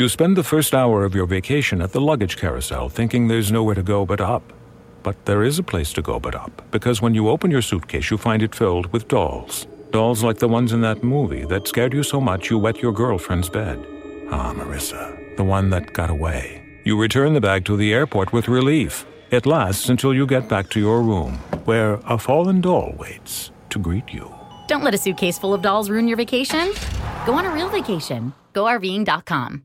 You spend the first hour of your vacation at the luggage carousel thinking there's nowhere to go but up. But there is a place to go but up, because when you open your suitcase, you find it filled with dolls. Dolls like the ones in that movie that scared you so much you wet your girlfriend's bed. Ah, Marissa, the one that got away. You return the bag to the airport with relief. It lasts until you get back to your room, where a fallen doll waits to greet you. Don't let a suitcase full of dolls ruin your vacation. Go on a real vacation. GoRVing.com.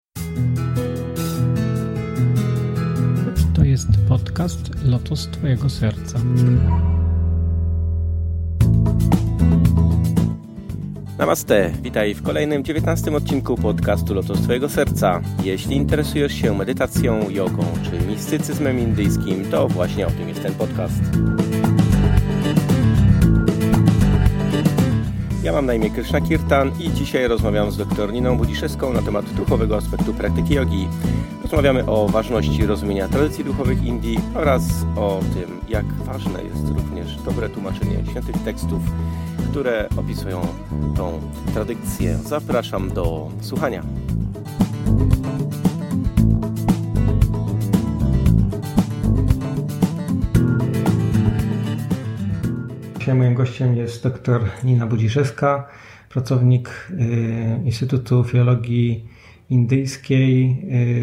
jest podcast Lotos Twojego Serca. Namaste, witaj w kolejnym 19 odcinku podcastu Lotos Twojego Serca. Jeśli interesujesz się medytacją, jogą czy mistycyzmem indyjskim, to właśnie o tym jest ten podcast. Ja mam na imię Krishna Kirtan i dzisiaj rozmawiam z dr Niną Budziszewską na temat duchowego aspektu praktyki jogi. Rozmawiamy o ważności rozumienia tradycji duchowych Indii oraz o tym, jak ważne jest również dobre tłumaczenie świętych tekstów, które opisują tą tradycję. Zapraszam do słuchania. Dzisiaj moim gościem jest dr Nina Budziszewska, pracownik y, Instytutu Filologii Indyjskiej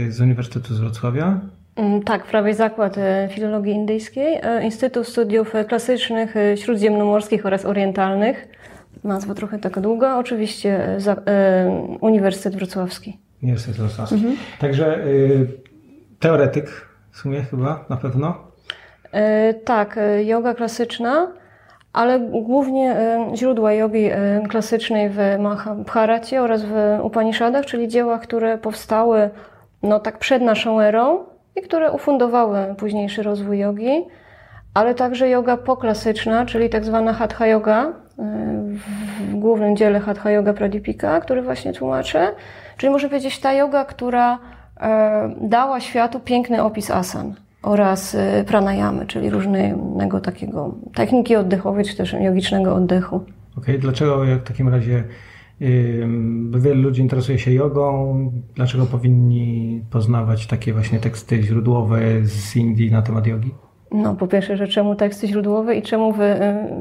y, z Uniwersytetu z Wrocławia. Mm, Tak, prawie zakład e, filologii indyjskiej, Instytut Studiów Klasycznych, Śródziemnomorskich oraz Orientalnych. Nazwa trochę taka długa, oczywiście za, Uniwersytet Wrocławski. Uniwersytet Wrocławski. Także y, teoretyk w sumie chyba, na pewno. Tak, yoga klasyczna, ale głównie e, źródła jogi e, klasycznej w Mahabharacie oraz w Upanishadach, czyli dzieła, które powstały no, tak przed naszą erą i które ufundowały późniejszy rozwój jogi, ale także yoga poklasyczna, czyli tak zwana Hatha Yoga, e, w głównym dziele Hatha Yoga Pradipika, który właśnie tłumaczę. Czyli można powiedzieć ta yoga, która e, dała światu piękny opis asan oraz e, pranayamy, czyli różnego takiego techniki oddechowej, czy też jogicznego oddechu. Okej, dlaczego jak w takim razie y, bo wielu ludzi interesuje się jogą, dlaczego powinni poznawać takie właśnie teksty źródłowe z Indii na temat jogi? No, po pierwsze, że czemu teksty źródłowe i czemu w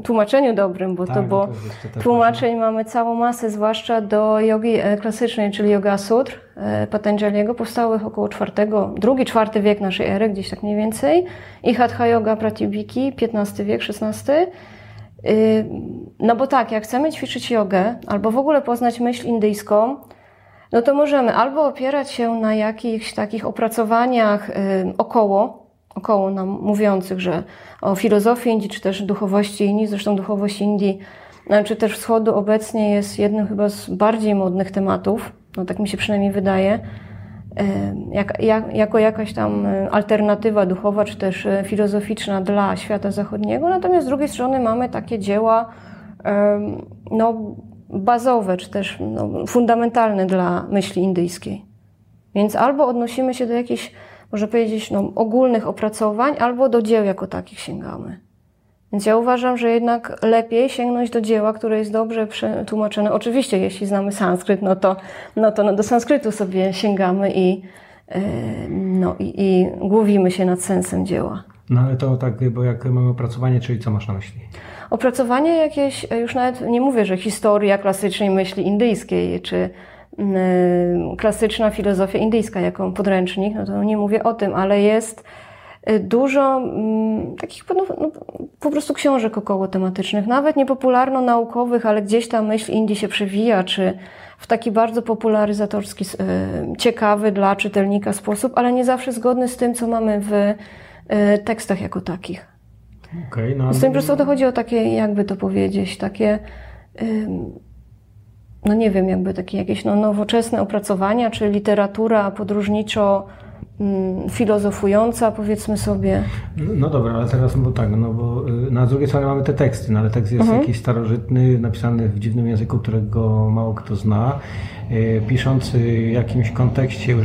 tłumaczeniu dobrym, bo Tak, to no bo to też tłumaczeń mamy całą masę, zwłaszcza do jogi e, klasycznej, czyli Yoga Sutr e, Patanjaliego, powstałych około czwartego, drugi, czwarty wiek naszej ery, gdzieś tak mniej więcej, i Hatha Yoga Pratibhiki, XV wiek, XVI. Y, No bo tak, jak chcemy ćwiczyć jogę, albo w ogóle poznać myśl indyjską, no to możemy albo opierać się na jakichś takich opracowaniach około, około nam mówiących, że o filozofii Indii, czy też duchowości Indii, zresztą duchowość Indii, no, czy też wschodu obecnie jest jednym chyba z bardziej modnych tematów, no tak mi się przynajmniej wydaje, jak, jak, jako jakaś tam y, alternatywa duchowa, czy też y, filozoficzna dla świata zachodniego. Natomiast z drugiej strony mamy takie dzieła no, bazowe, czy też no, fundamentalne dla myśli indyjskiej. Więc albo odnosimy się do jakichś, można powiedzieć, no, ogólnych opracowań, albo do dzieł jako takich sięgamy. Więc ja uważam, że jednak lepiej sięgnąć do dzieła, które jest dobrze przetłumaczone. Oczywiście, jeśli znamy sanskryt, no to, no to no do sanskrytu sobie sięgamy i, e, no, i, i głowimy się nad sensem dzieła. No ale to tak, bo jak mamy opracowanie, czyli co masz na myśli? Opracowanie jakieś, już nawet nie mówię, że historia klasycznej myśli indyjskiej, czy klasyczna filozofia indyjska jako podręcznik, no to nie mówię o tym, ale jest y, dużo mm, takich no, no, po prostu książek około tematycznych, nawet niepopularno-naukowych, ale gdzieś ta myśl Indii się przewija, czy w taki bardzo popularyzatorski, y, ciekawy dla czytelnika sposób, ale nie zawsze zgodny z tym, co mamy w y, tekstach jako takich. Okay, no, Z tym po prostu to chodzi o takie, jakby to powiedzieć, takie, no nie wiem, jakby takie jakieś no, nowoczesne opracowania, czy literatura podróżniczo mm, filozofująca, powiedzmy sobie. No dobra, ale teraz, bo tak, no bo y, na drugiej stronie mamy te teksty, no ale tekst jest mhm. jakiś starożytny, napisany w dziwnym języku, którego mało kto zna, y, piszący w jakimś kontekście, y,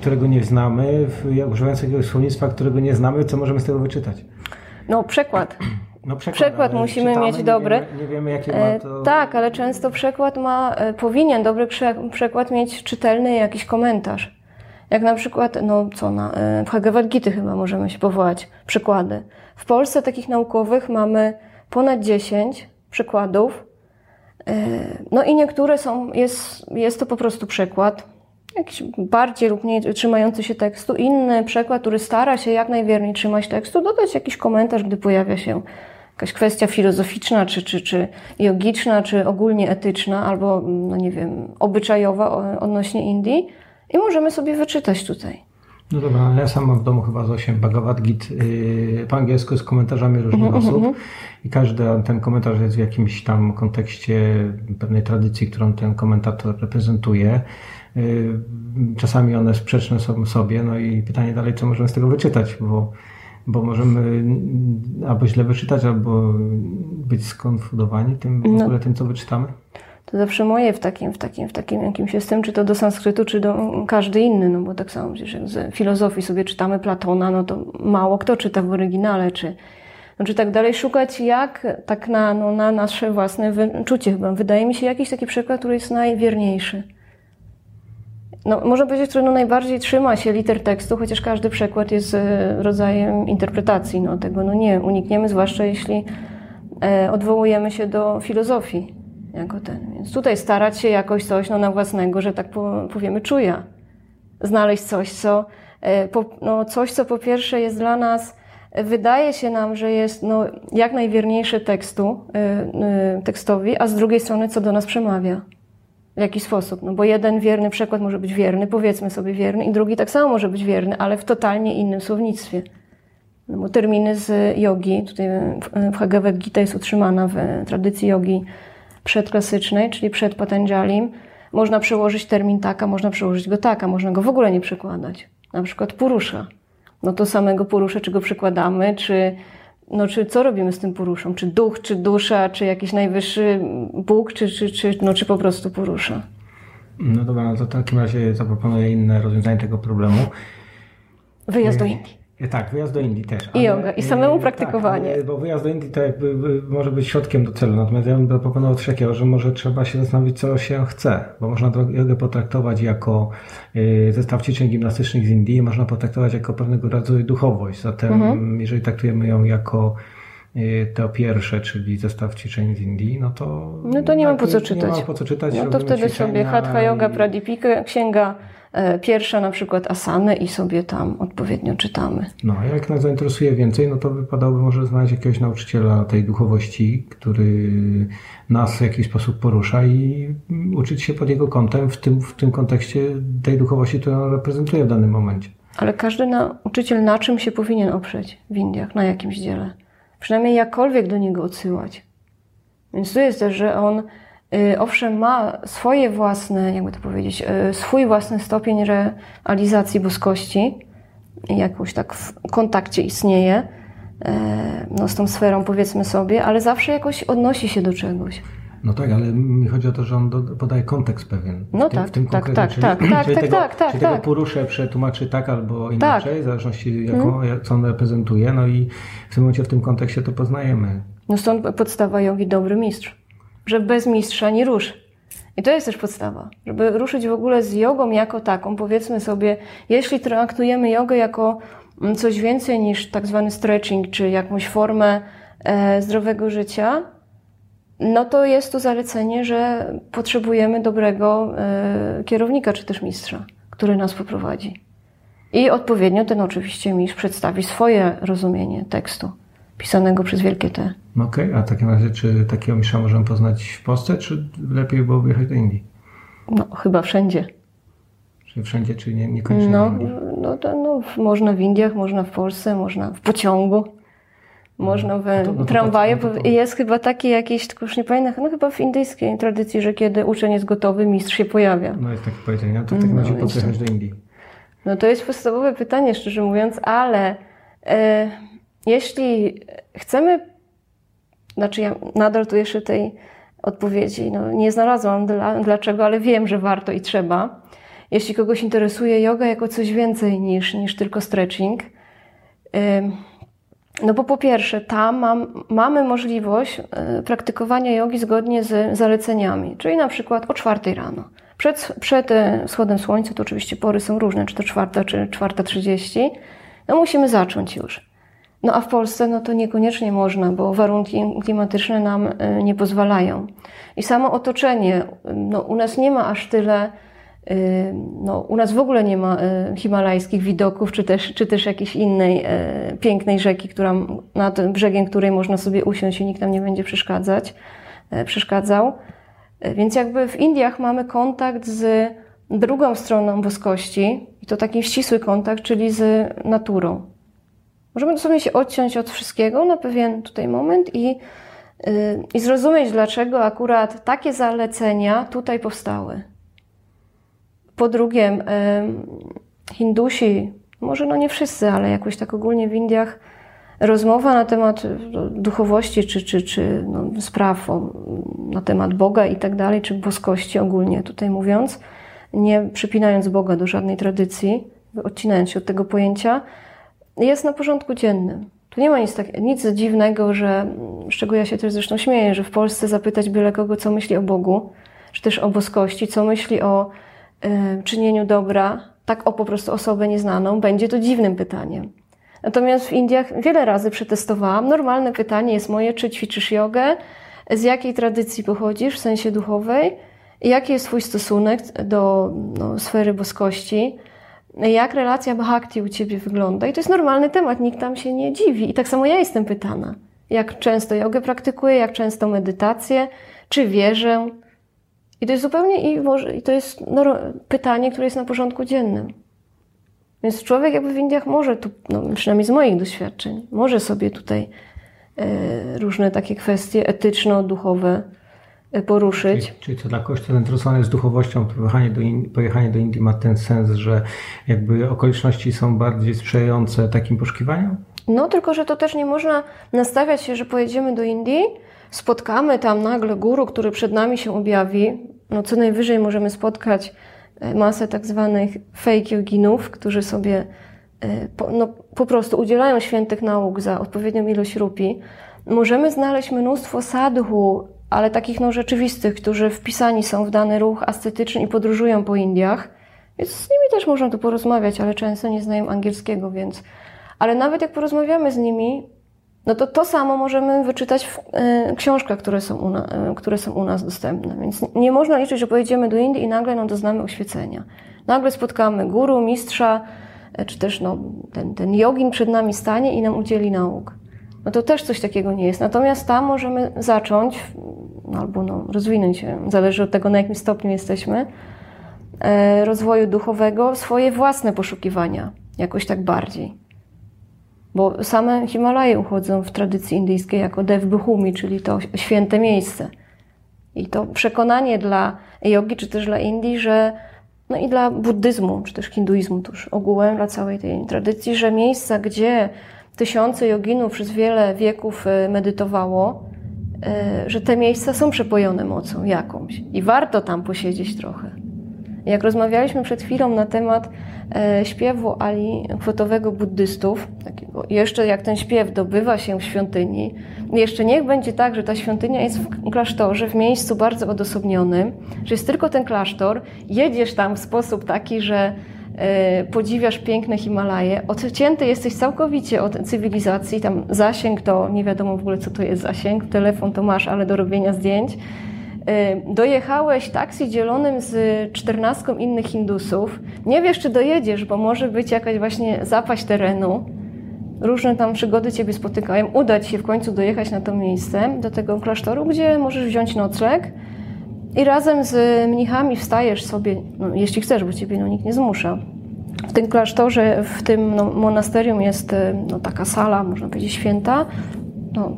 którego nie znamy, używając jakiegoś słownictwa, którego nie znamy, co możemy z tego wyczytać? No przekład. No przekład, przekład musimy czytamy, mieć dobry. Nie wiemy, nie wiemy jakie ma to... E, tak, ale często przekład ma, e, powinien dobry przekład mieć czytelny jakiś komentarz. Jak na przykład, no co, na, e, w Hagavad Gita chyba możemy się powołać, przykłady. W Polsce takich naukowych mamy ponad 10 przykładów. No i niektóre są, jest, jest to po prostu przekład, jakiś bardziej lub mniej trzymający się tekstu, inny przekład, który stara się jak najwierniej trzymać tekstu, dodać jakiś komentarz, gdy pojawia się jakaś kwestia filozoficzna, czy, czy, czy jogiczna, czy ogólnie etyczna, albo, no nie wiem, obyczajowa odnośnie Indii i możemy sobie wyczytać tutaj. No dobra, ja sam mam w domu chyba z 8 Bhagavad Git yy, po angielsku z komentarzami różnych mm -hmm. osób i każdy ten komentarz jest w jakimś tam kontekście pewnej tradycji, którą ten komentator reprezentuje. Yy, czasami one sprzeczne są sobie, no i pytanie dalej, co możemy z tego wyczytać, bo bo możemy albo źle wyczytać, albo być skonfudowani tym, w no. ogóle tym, co wyczytamy? To zawsze moje w takim, w takim, w takim jakimś system, czy to do sanskrytu, czy do każdy inny, no bo tak samo przecież jak z filozofii sobie czytamy Platona, no to mało kto czyta w oryginale, czy, no, czy tak dalej szukać jak tak na, no, na nasze własne wyczucie chyba. Wydaje mi się jakiś taki przykład, który jest najwierniejszy no, można powiedzieć, który no, najbardziej trzyma się liter tekstu, chociaż każdy przekład jest e, rodzajem interpretacji. No, tego no, nie unikniemy, zwłaszcza jeśli e, odwołujemy się do filozofii jako ten. Więc tutaj starać się jakoś coś no, na własnego, że tak powiemy, czuja. Znaleźć coś, co, e, po, no, coś, co po pierwsze jest dla nas, wydaje się nam, że jest no, jak najwierniejsze tekstu, tekstowi, a z drugiej strony, co do nas przemawia w jaki sposób. No bo jeden wierny przekład może być wierny, powiedzmy sobie wierny, i drugi tak samo może być wierny, ale w totalnie innym słownictwie. No bo terminy z jogi, tutaj w Bhagavad Gita jest utrzymana w tradycji jogi przedklasycznej, czyli przed Patanjalim, można przełożyć termin taka, można przełożyć go taka, można go w ogóle nie przekładać. Na przykład purusza. No to samego purusza, czy go przekładamy, czy no, czy co robimy z tym poruszą? Czy duch, czy dusza, czy jakiś najwyższy Bóg, czy, czy, czy, no, czy po prostu porusza? No dobra, no to w takim razie zaproponuję inne rozwiązanie tego problemu. Wyjazd do Indii. E, tak, wyjazd do Indii też. I yoga, i samemu tak, praktykowanie. Tak, bo wyjazd do Indii to jakby może być środkiem do celu. Natomiast ja bym proponował coś takiego, że może trzeba się zastanowić, co się chce. Bo można jogę potraktować jako e, zestaw ćwiczeń gimnastycznych z Indii, można potraktować jako pewnego rodzaju duchowość. Zatem mhm. jeżeli traktujemy ją jako e, to pierwsze, czyli zestaw ćwiczeń z Indii, no to... No to nie ma po co czytać. Nie ma po co czytać. No to wtedy sobie Hatha Yoga Pradipika, księga E, pierwsza na przykład asanę i sobie tam odpowiednio czytamy. No, jak nas zainteresuje więcej, no to wypadałoby może znaleźć jakiegoś nauczyciela tej duchowości, który nas w jakiś sposób porusza i uczyć się pod jego kątem w tym, w tym kontekście tej duchowości, którą reprezentuje w danym momencie. Ale każdy nauczyciel na czym się powinien oprzeć w Indiach, na jakimś dziele? Przynajmniej jakkolwiek do niego odsyłać. Więc tu jest też, że on owszem, ma swoje własne, jakby to powiedzieć, y, swój własny stopień realizacji boskości, jakoś tak w kontakcie istnieje y, no, z tą sferą, powiedzmy sobie, ale zawsze jakoś odnosi się do czegoś. No tak, ale mi chodzi o to, że on do, podaje kontekst pewien. No tak, w tym tak, tak, czyli, tak, tak, czyli tak, tego, tak, tak, czyli tak. tego poruszę przetłumaczy tak albo inaczej, tak. w zależności jaką, hmm. co on reprezentuje, no i w tym momencie w tym kontekście to poznajemy. No stąd podstawa jogi dobry mistrz że bez mistrza nie rusz. I to jest też podstawa, żeby ruszyć w ogóle z jogą jako taką. Powiedzmy sobie, jeśli traktujemy jogę jako mm, coś więcej niż tak zwany stretching, czy jakąś formę e, zdrowego życia, no to jest tu zalecenie, że potrzebujemy dobrego e, kierownika czy też mistrza, który nas poprowadzi. I odpowiednio ten oczywiście mistrz przedstawi swoje rozumienie tekstu pisanego przez wielkie T. No Okej, okay. a w takim razie czy takiego mistrza możemy poznać w Polsce, czy lepiej byłoby jechać do Indii? No, chyba wszędzie. Czy wszędzie, czy nie, niekoniecznie No, w no, to, no, można w Indiach, można w Polsce, można w pociągu, można w no to- no to no to- Jest chyba taki jakiś, tylko już nie pamiętam, no chyba w indyjskiej tradycji, że kiedy uczeń jest gotowy, mistrz się pojawia. No jest takie powiedzenie, no to w takim razie po co jechać do Indii? No to jest podstawowe pytanie, szczerze mówiąc, ale e, jeśli chcemy, znaczy ja nadal tu jeszcze tej odpowiedzi no, nie znalazłam dla, dlaczego, ale wiem, że warto i trzeba. Jeśli kogoś interesuje yoga jako coś więcej niż, niż tylko stretching, no bo po pierwsze, tam mam, mamy możliwość e, praktykowania jogi zgodnie z zaleceniami, czyli na przykład o czwartej rano. Przed, przed e, wschodem słońca, to oczywiście pory są różne, czy to czwarta, czy czwarta trzydzieści, no musimy zacząć już. No a w Polsce no to niekoniecznie można, bo warunki klimatyczne nam e, nie pozwalają. I samo otoczenie, no u nas nie ma aż tyle, y, no u nas w ogóle nie ma y, himalajskich widoków, czy też, czy też jakiejś innej e, pięknej rzeki, która, nad brzegiem której można sobie usiąść i nikt nam nie będzie przeszkadzać, e, przeszkadzał. E, Więc jakby w Indiach mamy kontakt z drugą stroną boskości i to taki ścisły kontakt, czyli z naturą. Możemy dosłownie się odciąć od wszystkiego na pewien tutaj moment i, yy, i zrozumieć, dlaczego akurat takie zalecenia tutaj powstały. Po drugie, yy, Hindusi, może no nie wszyscy, ale jakoś tak ogólnie w Indiach, rozmowa na temat no, duchowości czy, czy, czy no, spraw o, na temat Boga i tak dalej, czy boskości ogólnie tutaj mówiąc, nie przypinając Boga do żadnej tradycji, odcinając się od tego pojęcia, jest na porządku dziennym. Tu nie ma nic, tak, nic dziwnego, że, z czego ja się też zresztą śmieję, że w Polsce zapytać byle kogo, co myśli o Bogu, czy też o boskości, co myśli o y, czynieniu dobra, tak o po prostu osobę nieznaną, będzie to dziwnym pytaniem. Natomiast w Indiach wiele razy przetestowałam. Normalne pytanie jest moje, czy ćwiczysz jogę, z jakiej tradycji pochodzisz, w sensie duchowej, jaki jest Twój stosunek do no, sfery boskości, jak relacja bhakti u Ciebie wygląda. I to jest normalny temat, nikt tam się nie dziwi. I tak samo ja jestem pytana, jak często jogę praktykuję, jak często medytację, czy wierzę. I to jest zupełnie, i, może, i to jest no, pytanie, które jest na porządku dziennym. Więc człowiek jakby w Indiach może tu, no, przynajmniej z moich doświadczeń, może sobie tutaj e, różne takie kwestie etyczno-duchowe poruszyć. Czyli, czyli co dla kogoś, kto zainteresowany jest duchowością, to pojechanie do, Indii, pojechanie do Indii ma ten sens, że jakby okoliczności są bardziej sprzyjające takim poszukiwaniom? No, tylko że to też nie można nastawiać się, że pojedziemy do Indii, spotkamy tam nagle guru, który przed nami się objawi. No, co najwyżej możemy spotkać e, masę tak zwanych fake yoginów, którzy sobie e, po, no, po prostu udzielają świętych nauk za odpowiednią ilość rupi. Możemy znaleźć mnóstwo sadhu, ale takich no, rzeczywistych, którzy wpisani są w dany ruch ascetyczny i podróżują po Indiach. Więc z nimi też można tu porozmawiać, ale często nie znają angielskiego, więc. Ale nawet jak porozmawiamy z nimi, no to to samo możemy wyczytać w y, książkach, które są, u na, y, które są u nas dostępne. Więc nie można liczyć, że pojedziemy do Indii i nagle no, doznamy oświecenia. Nagle spotkamy guru, mistrza, y, czy też no, ten, ten jogin przed nami stanie i nam udzieli nauk. No to też coś takiego nie jest. Natomiast tam możemy zacząć, albo no, rozwinąć zależy od tego, na jakim stopniu jesteśmy, e, rozwoju duchowego, swoje własne poszukiwania, jakoś tak bardziej. Bo same Himalaje uchodzą w tradycji indyjskiej jako Devbhumi, czyli to święte miejsce. I to przekonanie dla jogi, czy też dla Indii, że no i dla buddyzmu, czy też hinduizmu też ogółem, dla całej tej tradycji, że miejsca, gdzie tysiące joginów przez wiele wieków e, medytowało, że te miejsca są przepojone mocą jakąś i warto tam posiedzieć trochę. Jak rozmawialiśmy przed chwilą na temat e, śpiewu ali kwotowego buddystów, takiego, jeszcze jak ten śpiew dobywa się w świątyni, jeszcze niech będzie tak, że ta świątynia jest w klasztorze, w miejscu bardzo odosobnionym, że jest tylko ten klasztor, jedziesz tam w sposób taki, że e, podziwiasz piękne Himalaje, odcięty jesteś całkowicie od cywilizacji, tam zasięg to nie wiadomo w ogóle co to jest zasięg, telefon to masz, ale do robienia zdjęć. E, dojechałeś taksi dzielonym z czternastką innych Hindusów. Nie wiesz, czy dojedziesz, bo może być jakaś właśnie zapaść terenu. Różne tam przygody Ciebie spotykają. Uda Ci się w końcu dojechać na to miejsce, do tego klasztoru, gdzie możesz wziąć nocleg i razem z mnichami wstajesz sobie, no, jeśli chcesz, bo Ciebie no, nikt nie zmusza. W tym klasztorze, w tym no, monasterium jest no, taka sala, można powiedzieć, święta. No,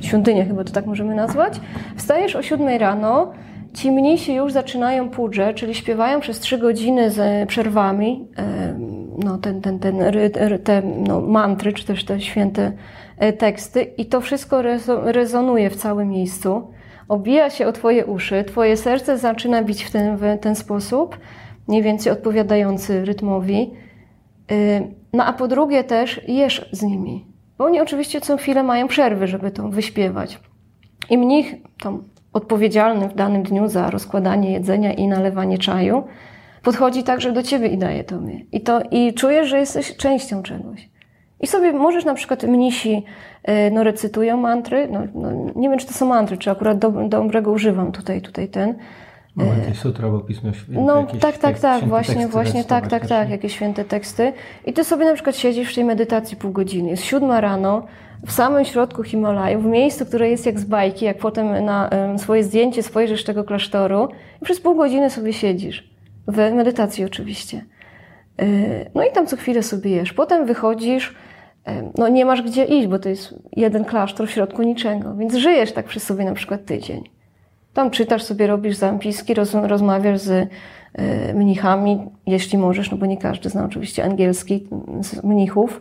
świątynię chyba to tak możemy nazwać. Wstajesz o 7 rano, ci mnisi już zaczynają pudrze, czyli śpiewają przez 3 godziny z przerwami no, ten, ten, ten, te no, mantry, czy też te święte e, teksty i to wszystko rezonuje w całym miejscu. Obija się o Twoje uszy, Twoje serce zaczyna bić w ten, w ten sposób, mniej więcej odpowiadający rytmowi. Y, no a po drugie też jesz z nimi. Bo oni oczywiście co chwilę mają przerwy, żeby to wyśpiewać. I mnich, tam odpowiedzialny w danym dniu za rozkładanie jedzenia i nalewanie czaju, podchodzi także do ciebie i daje tobie. I, to, i czujesz, że jesteś częścią czegoś. I sobie możesz na przykład mnisi e, no, recytują mantry. No, no, nie wiem, czy to są mantry, czy akurat do, dobrego używam tutaj, tutaj ten. Mamy jakieś sutra albo pismo święte. No tak, tak, tak, właśnie, właśnie, tak, tak, tak, jakieś święte teksty. I ty sobie na przykład siedzisz w tej medytacji pół godziny. Jest siódma rano, w samym środku Himalaju, w miejscu, które jest jak z bajki, jak potem na swoje zdjęcie spojrzysz tego klasztoru i przez pół godziny sobie siedzisz. W medytacji oczywiście. Yy, no i tam co chwilę sobie jesz. Potem wychodzisz, no nie masz gdzie iść, bo to jest jeden klasztor w środku niczego, więc żyjesz tak przy sobie na przykład tydzień. Tam czytasz sobie, robisz zapiski, roz, rozmawiasz z y, mnichami, jeśli możesz, no bo nie każdy zna oczywiście angielski z mnichów.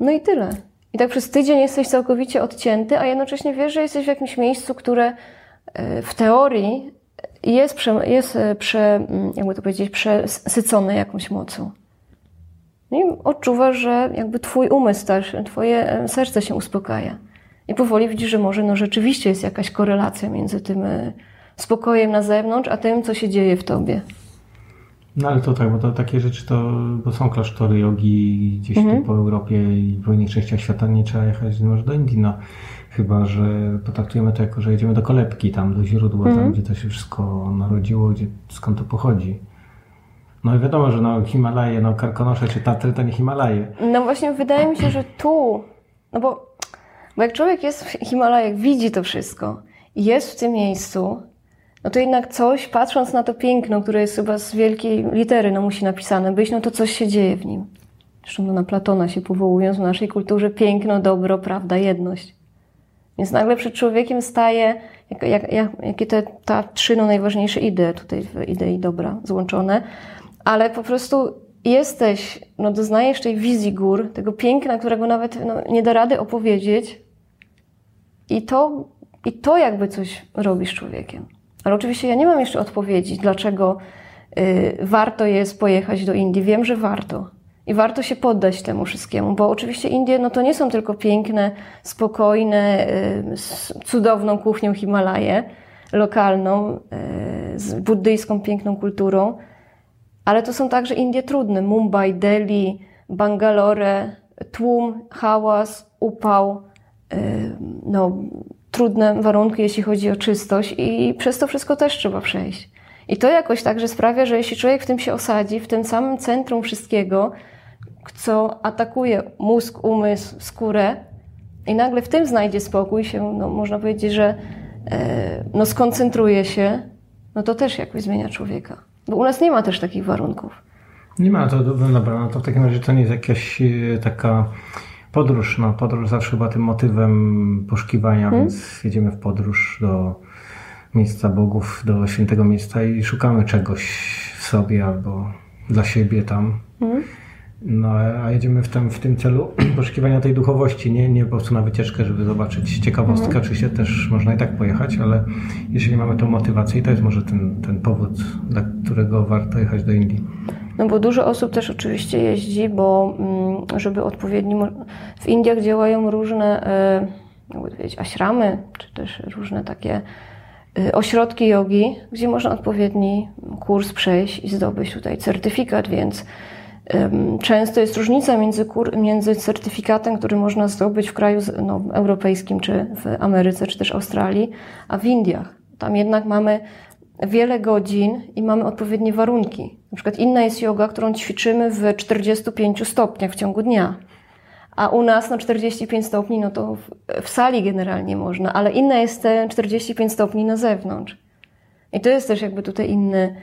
No i tyle. I tak przez tydzień jesteś całkowicie odcięty, a jednocześnie wiesz, że jesteś w jakimś miejscu, które w teorii jest, prze, jest y, prze, mm, jakby to powiedzieć, przesycone jakąś mocą. I odczuwasz, że jakby twój umysł też, twoje e, serce się uspokaja. I powoli widzisz, że może no rzeczywiście jest jakaś korelacja między tym e, spokojem na zewnątrz, a tym, co się dzieje w tobie. No ale to tak, bo to takie rzeczy to, bo są klasztory jogi gdzieś mhm. tu po Europie i w innych częściach świata nie trzeba jechać może do Indii, no. Chyba, że potraktujemy to jako, że jedziemy do kolebki, tam do źródła, mhm. tam gdzie to się wszystko narodziło, gdzie, skąd to pochodzi. No i wiadomo, że no Himalaje, no Karkonosze czy Tatry to nie Himalaje. No właśnie wydaje mi się, że tu, no bo, bo jak człowiek jest w Himalajach, widzi to wszystko i jest w tym miejscu, no to jednak coś, patrząc na to piękno, które jest chyba z wielkiej litery, no musi napisane być, no to coś się dzieje w nim. Zresztą no, na Platona się powołując w naszej kulturze piękno, dobro, prawda, jedność. Więc nagle przed człowiekiem staje, jak, jak, jak, jakie te ta trzy no, najważniejsze idee, tutaj w idei dobra złączone, ale po prostu jesteś, no doznajesz tej wizji gór, tego piękna, którego nawet no, nie da rady opowiedzieć i to, i to jakby coś robisz człowiekiem. Ale oczywiście ja nie mam jeszcze odpowiedzi, dlaczego y, warto jest pojechać do Indii. Wiem, że warto. I warto się poddać temu wszystkiemu, bo oczywiście Indie no to nie są tylko piękne, spokojne, y, z cudowną kuchnią Himalaje, lokalną, y, z buddyjską piękną kulturą, ale to są także Indie trudne. Mumbai, Delhi, Bangalore, tłum, hałas, upał, no, trudne warunki, jeśli chodzi o czystość i przez to wszystko też trzeba przejść. I to jakoś także sprawia, że jeśli człowiek w tym się osadzi, w tym samym centrum wszystkiego, co atakuje mózg, umysł, skórę i nagle w tym znajdzie spokój się, no, można powiedzieć, że e, no, skoncentruje się, no to też jakoś zmienia człowieka. Bo u nas nie ma też takich warunków. Nie ma, to dobra, no to w takim razie to nie jest jakaś e, taka podróż. No, podróż zawsze chyba tym motywem poszukiwania, hmm? więc jedziemy w podróż do miejsca bogów, do świętego miejsca i szukamy czegoś w sobie albo dla siebie tam. Hmm? No, a jedziemy w tym, w tym celu poszukiwania tej duchowości, nie, nie po prostu na wycieczkę, żeby zobaczyć ciekawostkę. Mhm. Oczywiście też można i tak pojechać, ale jeżeli mamy tą motywację, to jest może ten, ten powód, dla którego warto jechać do Indii. No bo dużo osób też oczywiście jeździ, bo mm, żeby odpowiedni... W Indiach działają różne, e, jakby powiedzieć, aśramy, czy też różne takie y, ośrodki jogi, gdzie można odpowiedni kurs przejść i zdobyć tutaj certyfikat, więc często jest różnica między, kur, między certyfikatem, który można zdobyć w kraju no, europejskim, czy w Ameryce, czy też Australii, a w Indiach. Tam jednak mamy wiele godzin i mamy odpowiednie warunki. Na przykład inna jest yoga, którą ćwiczymy w 45 stopniach w ciągu dnia. A u nas no 45 stopni, no to w sali generalnie można, ale inna jest te 45 stopni na zewnątrz. I to jest też jakby tutaj inny.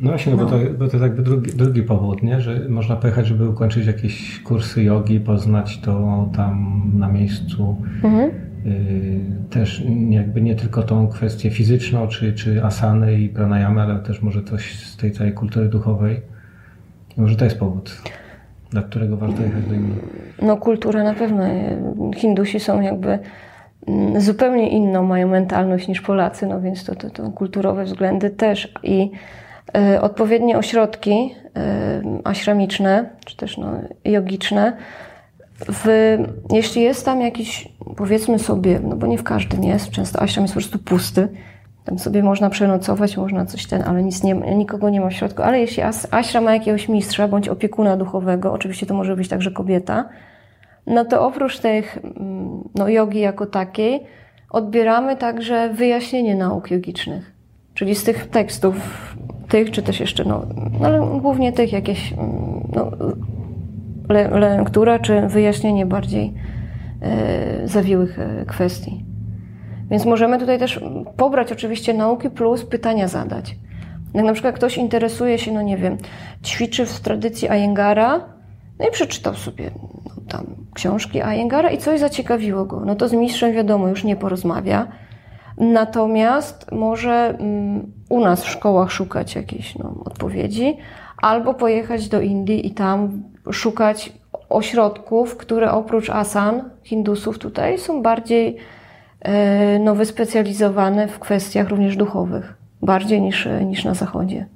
No właśnie, no. Bo, to, bo to jest jakby drugi, drugi powód, nie? że można pojechać, żeby ukończyć jakieś kursy jogi, poznać to tam na miejscu. Y, też jakby nie tylko tą kwestię fizyczną, czy, czy asany i pranayamy, ale też może coś z tej całej kultury duchowej. Może to jest powód, dla którego warto jechać do Indii. No kultura na pewno. Hindusi są jakby zupełnie inną mają mentalność niż Polacy, no więc to, to, to kulturowe względy też. I e, odpowiednie ośrodki e, aśramiczne, czy też no, jogiczne, w, jeśli jest tam jakiś, powiedzmy sobie, no bo nie w każdym jest, często ashram jest po prostu pusty, tam sobie można przenocować, można coś ten, ale nic nie, nikogo nie ma w środku. Ale jeśli ashram ma jakiegoś mistrza bądź opiekuna duchowego, oczywiście to może być także kobieta, no to oprócz tych mm, no, jogi jako takiej, odbieramy także wyjaśnienie nauk jogicznych. Czyli z tych tekstów, tych, czy też jeszcze, no, no ale głównie tych jakieś mm, no, le, lektura, czy wyjaśnienie bardziej e, zawiłych e, kwestii. Więc możemy tutaj też pobrać oczywiście nauki plus pytania zadać. Jak na przykład ktoś interesuje się, no nie wiem, ćwiczy w tradycji Ayengara, no i przeczytał sobie no, tam książki Ayengara i coś zaciekawiło go. No to z mistrzem wiadomo, już nie porozmawia. Natomiast może mm, u nas w szkołach szukać jakiejś no, odpowiedzi, albo pojechać do Indii i tam szukać ośrodków, które oprócz asan hindusów tutaj są bardziej e, no, wyspecjalizowane w kwestiach również duchowych. Bardziej niż, niż na zachodzie.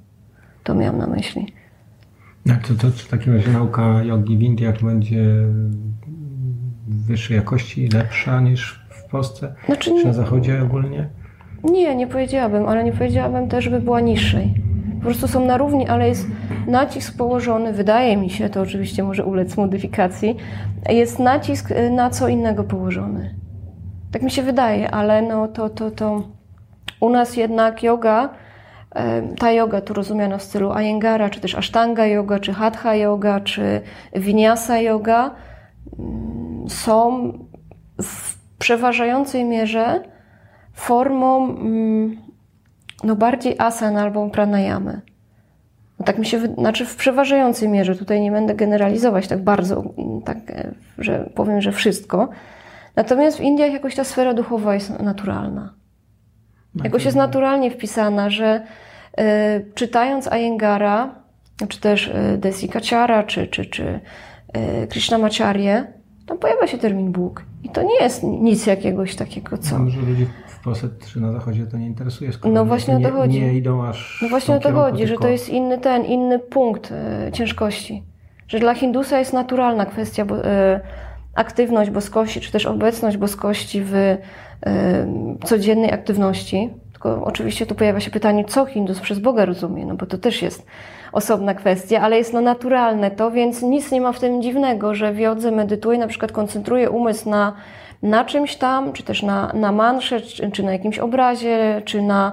To miałam na myśli. No, to, to w takim razie nauka jogi w Indiach będzie wyższej jakości, lepsza niż w Polsce? Znaczy, czy na zachodzie ogólnie? Nie, nie powiedziałabym, ale nie powiedziałabym też, żeby była niższej. Po prostu są na równi, ale jest nacisk położony, wydaje mi się, to oczywiście może ulec modyfikacji, jest nacisk y, na co innego położony. Tak mi się wydaje, ale no to, to, to u nas jednak yoga, ta yoga tu rozumiana w stylu Ayengara, czy też Ashtanga yoga, czy Hatha yoga, czy Vinyasa yoga mm, są w przeważającej mierze formą mm, no bardziej asana albo pranayamy. No tak mi się, znaczy w przeważającej mierze, tutaj nie będę generalizować tak bardzo, mm, tak, e, że powiem, że wszystko. Natomiast w Indiach jakoś ta sfera duchowa jest naturalna. Jakoś jest naturalnie wpisana, że czytając Ayengara, czy też e, Desikachara, czy, czy, czy e, Krishnamacharya, tam pojawia się termin Bóg. I to nie jest nic jakiegoś takiego, co... Może ludzi w Polsce czy na zachodzie to nie interesuje, skoro No nie- właśnie o nie, to chodzi. nie idą aż No właśnie o to chodzi, że tylko- to jest inny ten, inny punkt e, ciężkości. Że dla Hindusa jest naturalna kwestia bo, e, aktywność boskości, czy też obecność boskości w e, codziennej aktywności. Tylko oczywiście tu pojawia się pytanie, co Hindus przez Boga rozumie, no bo to też jest osobna kwestia, ale jest no naturalne to, więc nic nie ma w tym dziwnego, że w jodze medytuje, na przykład koncentruje umysł na, na czymś tam, czy też na, na mansze, czy, czy na jakimś obrazie, czy na,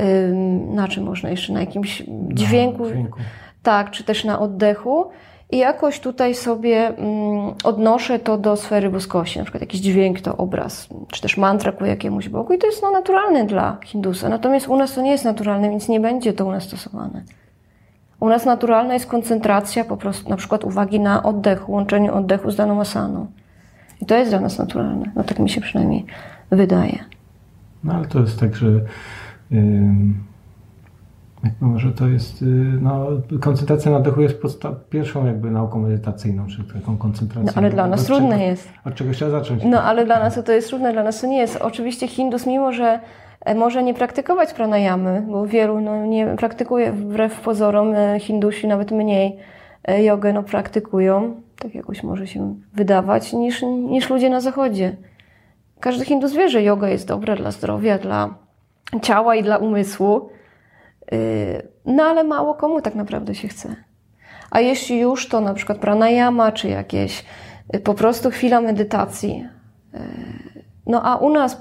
ym, na czym można jeszcze, na jakimś dźwięku, dźwięku. tak, czy też na oddechu. I jakoś tutaj sobie mm, odnoszę to do sfery boskości, na przykład jakiś dźwięk to obraz, czy też mantra ku jakiemuś Bogu i to jest no, naturalne dla Hindusa. Natomiast u nas to nie jest naturalne, więc nie będzie to u nas stosowane. U nas naturalna jest koncentracja po prostu, na przykład uwagi na oddechu, łączeniu oddechu z daną asaną. I to jest dla nas naturalne. No tak mi się przynajmniej wydaje. No ale to jest tak, że może to jest, y, no, koncentracja na oddechu jest pierwszą jakby nauką medytacyjną, czy taką koncentracją. No ale dla nas trudne czego- jest. Od czegoś trzeba zacząć. No ale dla nas to jest trudne, dla nas to nie jest. Oczywiście Hindus, mimo że e, może nie praktykować pranayamy, bo wielu no, nie praktykuje wbrew pozorom, e, Hindusi nawet mniej e, jogę no, praktykują, tak jakoś może się wydawać, niż, niż ludzie na zachodzie. Każdy Hindus wie, że yoga jest dobra dla zdrowia, dla ciała i dla umysłu. Yy, no ale mało komu tak naprawdę się chce. A jeśli już, to na przykład pranayama, czy jakieś y, po prostu chwila medytacji. Yy, no a u nas,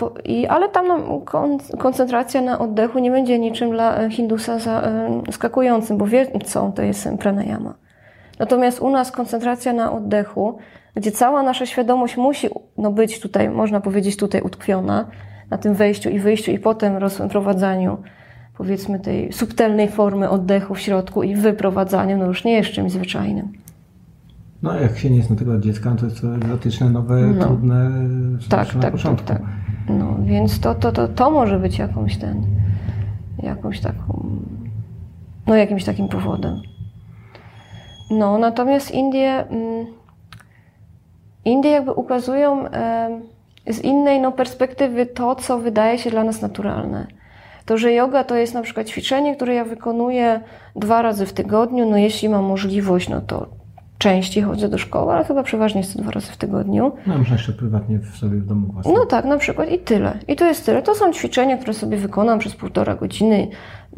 ale tam no, kon, koncentracja na oddechu nie będzie niczym dla Hindusa za, yy, skakującym, bo wie co to jest pranayama. Natomiast u nas koncentracja na oddechu, gdzie cała nasza świadomość musi no, być tutaj, można powiedzieć, tutaj utkwiona, na tym wejściu i wyjściu, i potem rozprowadzaniu, powiedzmy, tej subtelnej formy oddechu w środku i wyprowadzaniu, no już nie jest czymś zwyczajnym. No, jak się nie zna tego dziecka, to jest to egzotyczne, nowe, no. trudne tak, na tak, początku. Tak, tak. No, więc to, to, to, to może być jakąś ten, jakąś taką, no jakimś takim powodem. No, natomiast Indie, mm, Indie jakby ukazują z innej no, perspektywy to, co wydaje się dla nas naturalne. To, że yoga to jest na przykład ćwiczenie, które ja wykonuję dwa razy w tygodniu, no jeśli mam możliwość, no to częściej chodzę do szkoły, ale chyba przeważnie jest to dwa razy w tygodniu. No, można jeszcze prywatnie w sobie w domu własnym. No tak, na przykład i tyle. I to jest tyle. To są ćwiczenia, które sobie wykonam przez półtora godziny.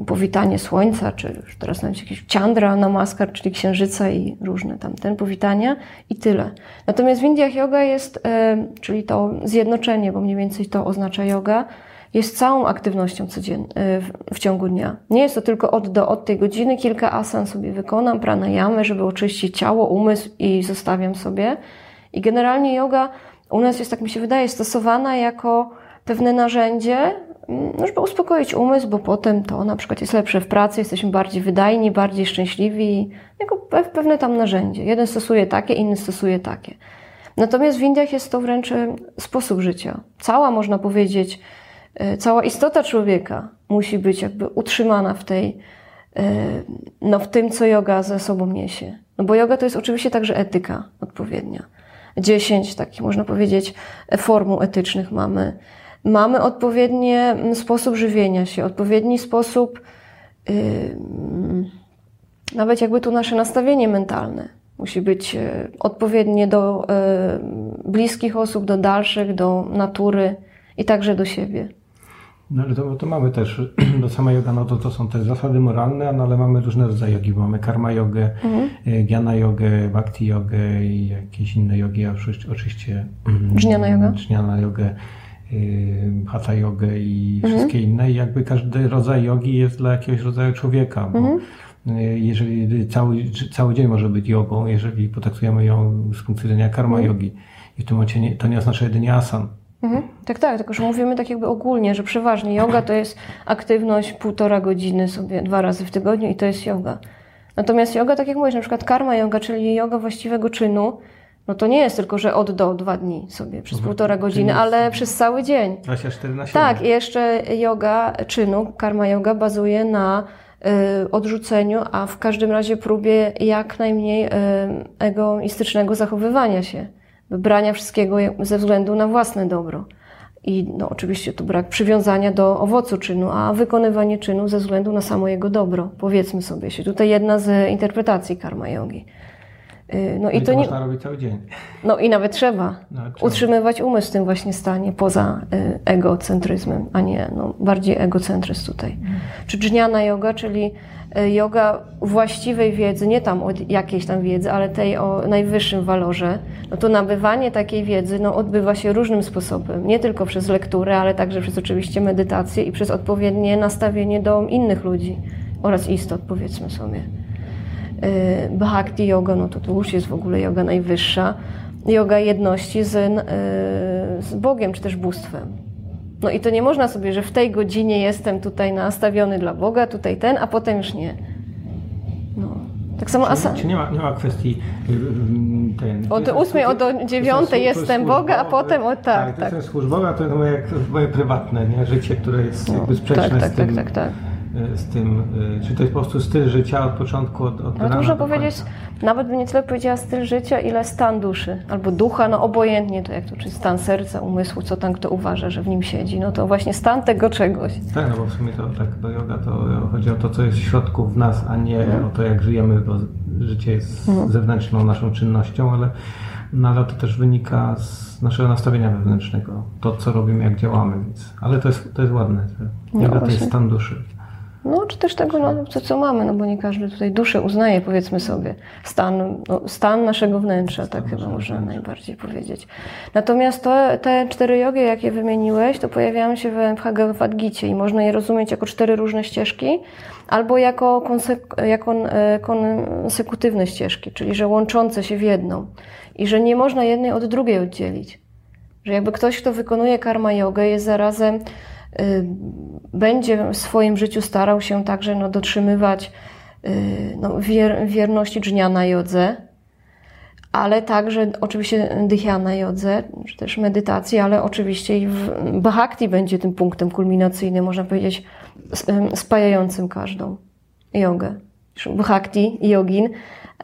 Powitanie słońca, czy już teraz nawet jakieś Chandra, Namaskar, czyli księżyca i różne tamten powitania i tyle. Natomiast w Indiach yoga jest, czyli to zjednoczenie, bo mniej więcej to oznacza yoga, jest całą aktywnością codziennie, w, w ciągu dnia. Nie jest to tylko od do od tej godziny, kilka asan sobie wykonam, pranayamy, żeby oczyścić ciało, umysł i zostawiam sobie. I generalnie yoga u nas jest, tak mi się wydaje, stosowana jako pewne narzędzie, mm, żeby uspokoić umysł, bo potem to na przykład jest lepsze w pracy, jesteśmy bardziej wydajni, bardziej szczęśliwi, jako pewne tam narzędzie. Jeden stosuje takie, inny stosuje takie. Natomiast w Indiach jest to wręcz e, sposób życia. Cała, można powiedzieć, cała istota człowieka musi być jakby utrzymana w tej, e, no w tym, co yoga ze sobą niesie. No bo yoga to jest oczywiście także etyka odpowiednia. Dziesięć takich, można powiedzieć, formuł etycznych mamy. Mamy odpowiedni sposób żywienia się, odpowiedni sposób, yy, nawet jakby tu nasze nastawienie mentalne musi być e, odpowiednie do yy, bliskich osób, do dalszych, do natury i także do siebie. No ale to, to mamy też, do samej yoga, no to, to są te zasady moralne, no ale mamy różne rodzaje jogi. Mamy karma jogę, mhm. E, gyana jogę, bhakti jogę i jakieś inne jogi, a oczywiście dżniana yoga, dżniana jogę, hatha jogę i mhm. wszystkie inne. I jakby każdy rodzaj jogi jest dla jakiegoś rodzaju człowieka, bo mhm. E, jeżeli cały, cały dzień może być jogą, jeżeli potraktujemy ją z punktu widzenia karma mhm. jogi. I w tym momencie nie, to nie oznacza jedynie asan. Mhm. Tak, tak, tylko że mówimy tak jakby ogólnie, że przeważnie yoga to jest aktywność półtora godziny sobie dwa razy w tygodniu i to jest yoga. Natomiast yoga, tak jak mówisz, na przykład karma yoga, czyli yoga właściwego czynu, no to nie jest tylko, że od do dwa dni sobie przez mhm. półtora godziny, ale przez cały dzień. 24 na 7. Tak, i jeszcze yoga czynu, karma yoga bazuje na y, odrzuceniu, a w każdym razie próbie jak najmniej y, egoistycznego zachowywania się wybrania wszystkiego ze względu na własne dobro. I no, oczywiście tu brak przywiązania do owocu czynu, a wykonywanie czynu ze względu na samo jego dobro. Powiedzmy sobie się. Tutaj jedna z interpretacji karma yogi. Y, no, no i, i to, to nie... można robić cały dzień. No i nawet trzeba. Trzeba. Utrzymywać umysł w tym właśnie stanie poza y, egocentryzmem, a nie no, bardziej egocentryzm tutaj. Hmm. Czy dżniana yoga, czyli yoga właściwej wiedzy, nie tam od jakiejś tam wiedzy, ale tej o najwyższym walorze, no to nabywanie takiej wiedzy no, odbywa się różnym sposobem. Nie tylko przez lekturę, ale także przez oczywiście medytację i przez odpowiednie nastawienie do innych ludzi oraz istot, powiedzmy sobie. Y, bhakti yoga, no to to już jest w ogóle yoga najwyższa. Yoga jedności z, y, z Bogiem, czy też bóstwem. No i to nie można sobie, że w tej godzinie jestem tutaj nastawiony dla Boga, tutaj ten, a potem już nie. No. Tak samo asa... Czy nie ma, nie ma kwestii y, ten, Od ósmej do dziewiątej jestem Boga, a potem o tak. Tak, to tak. jest służbowa, to jest moje, moje prywatne nie? życie, które jest no, jakby sprzeczne tak, tak, z tym. Tak, tak, tak. E, z tym, e, czy to jest po prostu styl życia od początku, od, od no, Można powiedzieć, nawet bym nie tyle powiedziała styl życia, ile stan duszy, albo ducha, no obojętnie to jak to, czy stan serca, umysłu, co tam kto uważa, że w nim siedzi, no to właśnie stan tego czegoś. Tak, no bo w sumie to tak do yoga to chodzi o to, co jest w środku w nas, a nie mhm. o to, jak żyjemy, bo życie jest mhm. zewnętrzną naszą czynnością, ale No ale to też wynika z naszego nastawienia wewnętrznego. To, co robimy, jak działamy. Więc, ale to jest, to jest ładne. No Yoga to jest stan duszy. No, czy też tego, no, co, co mamy, no bo nie każdy tutaj duszę uznaje, powiedzmy sobie, stan, no, stan naszego wnętrza, tak chyba można najbardziej powiedzieć. Natomiast to, te cztery jogi, jakie wymieniłeś, to pojawiają się w Bhagavad Gita i można je rozumieć jako cztery różne ścieżki, albo jako, konsek- jako e, konsekutywne ścieżki, czyli że łączące się w jedną i że nie można jednej od drugiej oddzielić. Że jakby ktoś, kto wykonuje karma jogę, jest zarazem, będzie w swoim życiu starał się także no, dotrzymywać y, no, wier, wierności dżniana jodze, ale także oczywiście dhyana jodze, czy też medytacji, ale oczywiście i w bhakti będzie tym punktem kulminacyjnym, można powiedzieć, spajającym każdą jogę. Bhakti, yogin,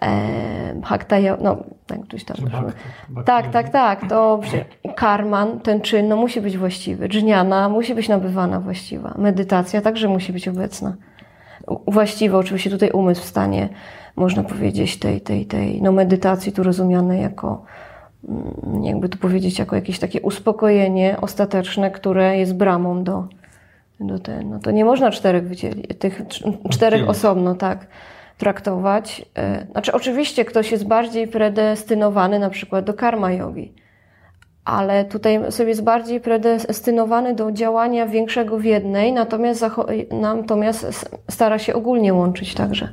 e, bhakta, jo- no tak gdzieś tam. Bhakti, bhakti Tak, tak, tak. To przecież karman, ten czyn, no musi być właściwy. Dżniana musi być nabywana właściwa. Medytacja także musi być obecna. Właściwa, oczywiście tutaj umysł w stanie, można powiedzieć, tej, tej, tej no medytacji tu rozumianej jako, mm, jakby tu powiedzieć, jako jakieś takie uspokojenie ostateczne, które jest bramą do, do ten, no to nie można czterech wydzielić, tych cz- czterech osobno, tak, traktować. E, Znaczy, oczywiście ktoś jest bardziej predestynowany na przykład do karma jogi, ale tutaj sobie jest bardziej predestynowany do działania większego w jednej, natomiast, natomiast stara się ogólnie łączyć także.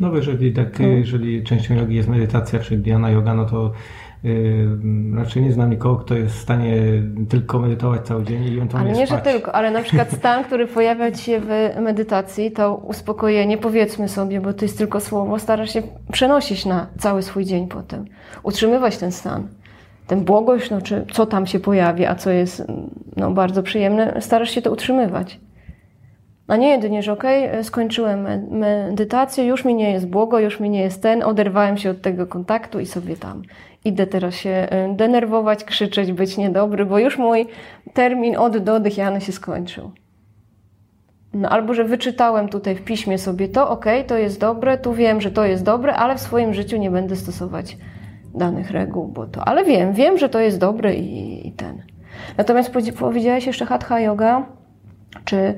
No jeżeli, tak, jeżeli częścią jogi jest medytacja czy dhyana yoga, no to raczej nie znam nikogo, kto jest w stanie tylko medytować cały dzień i ewentualnie Ale nie, że tylko, ale na przykład stan, który pojawia się w medytacji, to uspokojenie, powiedzmy sobie, bo to jest tylko słowo, starasz się przenosić na cały swój dzień potem. Utrzymywać ten stan. Ten błogość, no, czy co tam się pojawi, a co jest no, bardzo przyjemne, starasz się to utrzymywać. A nie jedynie, że okej, skończyłem me- medytację, już mi nie jest błogo, już mi nie jest ten, oderwałem się od tego kontaktu i sobie tam idę teraz się y, denerwować, krzyczeć, być niedobry, bo już mój termin od do dhyany się skończył. No, albo, że wyczytałem tutaj w piśmie sobie to, okej, to jest dobre, tu wiem, że to jest dobre, ale w swoim życiu nie będę stosować danych reguł, bo to, ale wiem, wiem, że to jest dobre i, i ten. Natomiast powiedz- powiedziałeś jeszcze hatha yoga, czy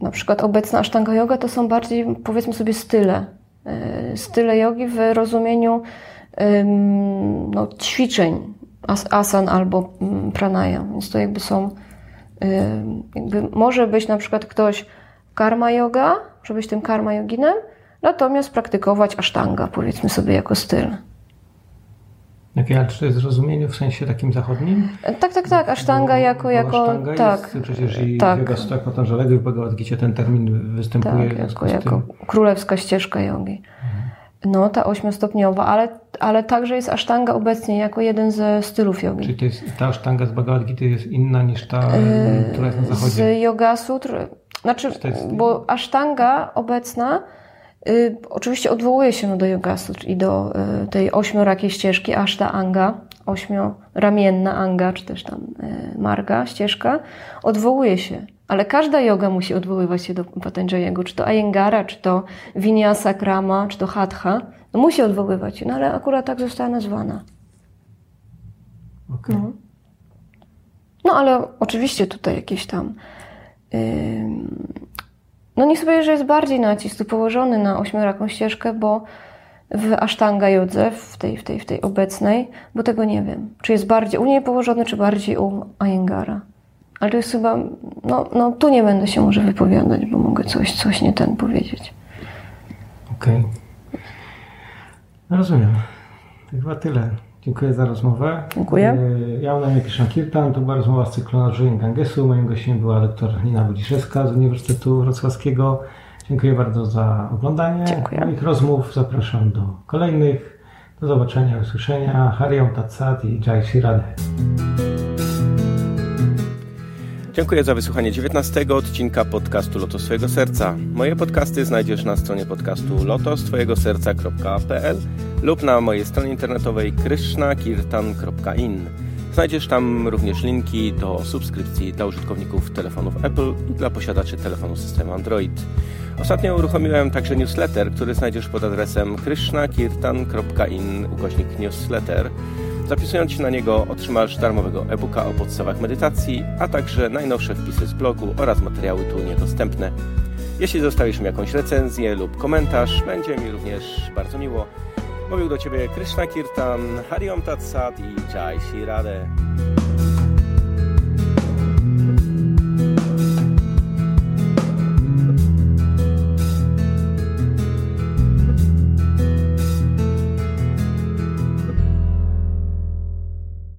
na przykład obecna Ashtanga yoga to są bardziej, powiedzmy sobie, style. E, Style jogi w rozumieniu no, ćwiczeń, as, asan albo mm, pranayam. Więc to jakby są, em, jakby może być na przykład ktoś karma yoga, żeby być tym karma yoginem, natomiast praktykować Ashtanga, powiedzmy sobie, jako styl. Jakie, ale czy to jest w sensie takim zachodnim? E, Tak, tak, tak. Ashtanga Bo- jako, bo jako Ashtanga tak. Jest, przecież i tak. w Yoga Sutta Patanżalego i w Bhagavad Gita ten termin występuje. Tak, jako, jako królewska ścieżka jogi. No, ta ośmiostopniowa, ale, ale także jest asztanga obecnie jako jeden ze stylów jogi. Czyli to jest, ta sztanga z Bhagavad Gita jest inna niż ta, która jest na zachodzie? Z yoga sutr, znaczy, bo asztanga obecna y, oczywiście odwołuje się no, do yoga sutr i do y, tej ośmiorakiej ścieżki ashta anga, ośmioramienna anga, czy też tam y, marga, ścieżka, odwołuje się. Ale każda yoga musi odwoływać się do Patanjaliego, czy to Ayengara, czy to Vinyasa Krama, czy to Hatha. No musi odwoływać się, no ale akurat tak została nazwana. Okej. No ale oczywiście tutaj jakieś tam. No niech sobie, że jest bardziej nacisk tu położony na ośmioraką ścieżkę, bo w Ashtanga Jodze, w tej, w, tej, w tej obecnej, bo tego nie wiem. Czy jest bardziej u niej położony, czy bardziej u Ayengara. Ale to jest chyba, no, no tu nie będę się może wypowiadać, bo mogę coś, coś nie ten powiedzieć. Okej. No rozumiem. To chyba tyle. Dziękuję za rozmowę. Dziękuję. E, Ja mam na imię Kishan Kirtan. To była rozmowa z cyklu Nadżywień Gangesu. Moim gościem była doktor Nina Budziszewska z Uniwersytetu Wrocławskiego. Dziękuję bardzo za oglądanie Dziękuję. moich rozmów. Zapraszam do kolejnych. Do zobaczenia, usłyszenia. Hariom Tatsat i Jai Shri Radhe. Dziękuję za wysłuchanie 19 odcinka podcastu Lotos Twojego Serca. Moje podcasty znajdziesz na stronie podcastu lotostwojegoserca.pl lub na mojej stronie internetowej krishnakirtan.in. Znajdziesz tam również linki do subskrypcji dla użytkowników telefonów Apple i dla posiadaczy telefonu systemu Android. Ostatnio uruchomiłem także newsletter, który znajdziesz pod adresem krishnakirtan.in ukośnik newsletter. Zapisując się na niego otrzymasz darmowego e-booka o podstawach medytacji, a także najnowsze wpisy z blogu oraz materiały tu niedostępne. Jeśli zostawisz mi jakąś recenzję lub komentarz, będzie mi również bardzo miło. Mówił do Ciebie Krishna Kirtan, Hariom Tat Sat i Jai Shri Radhe.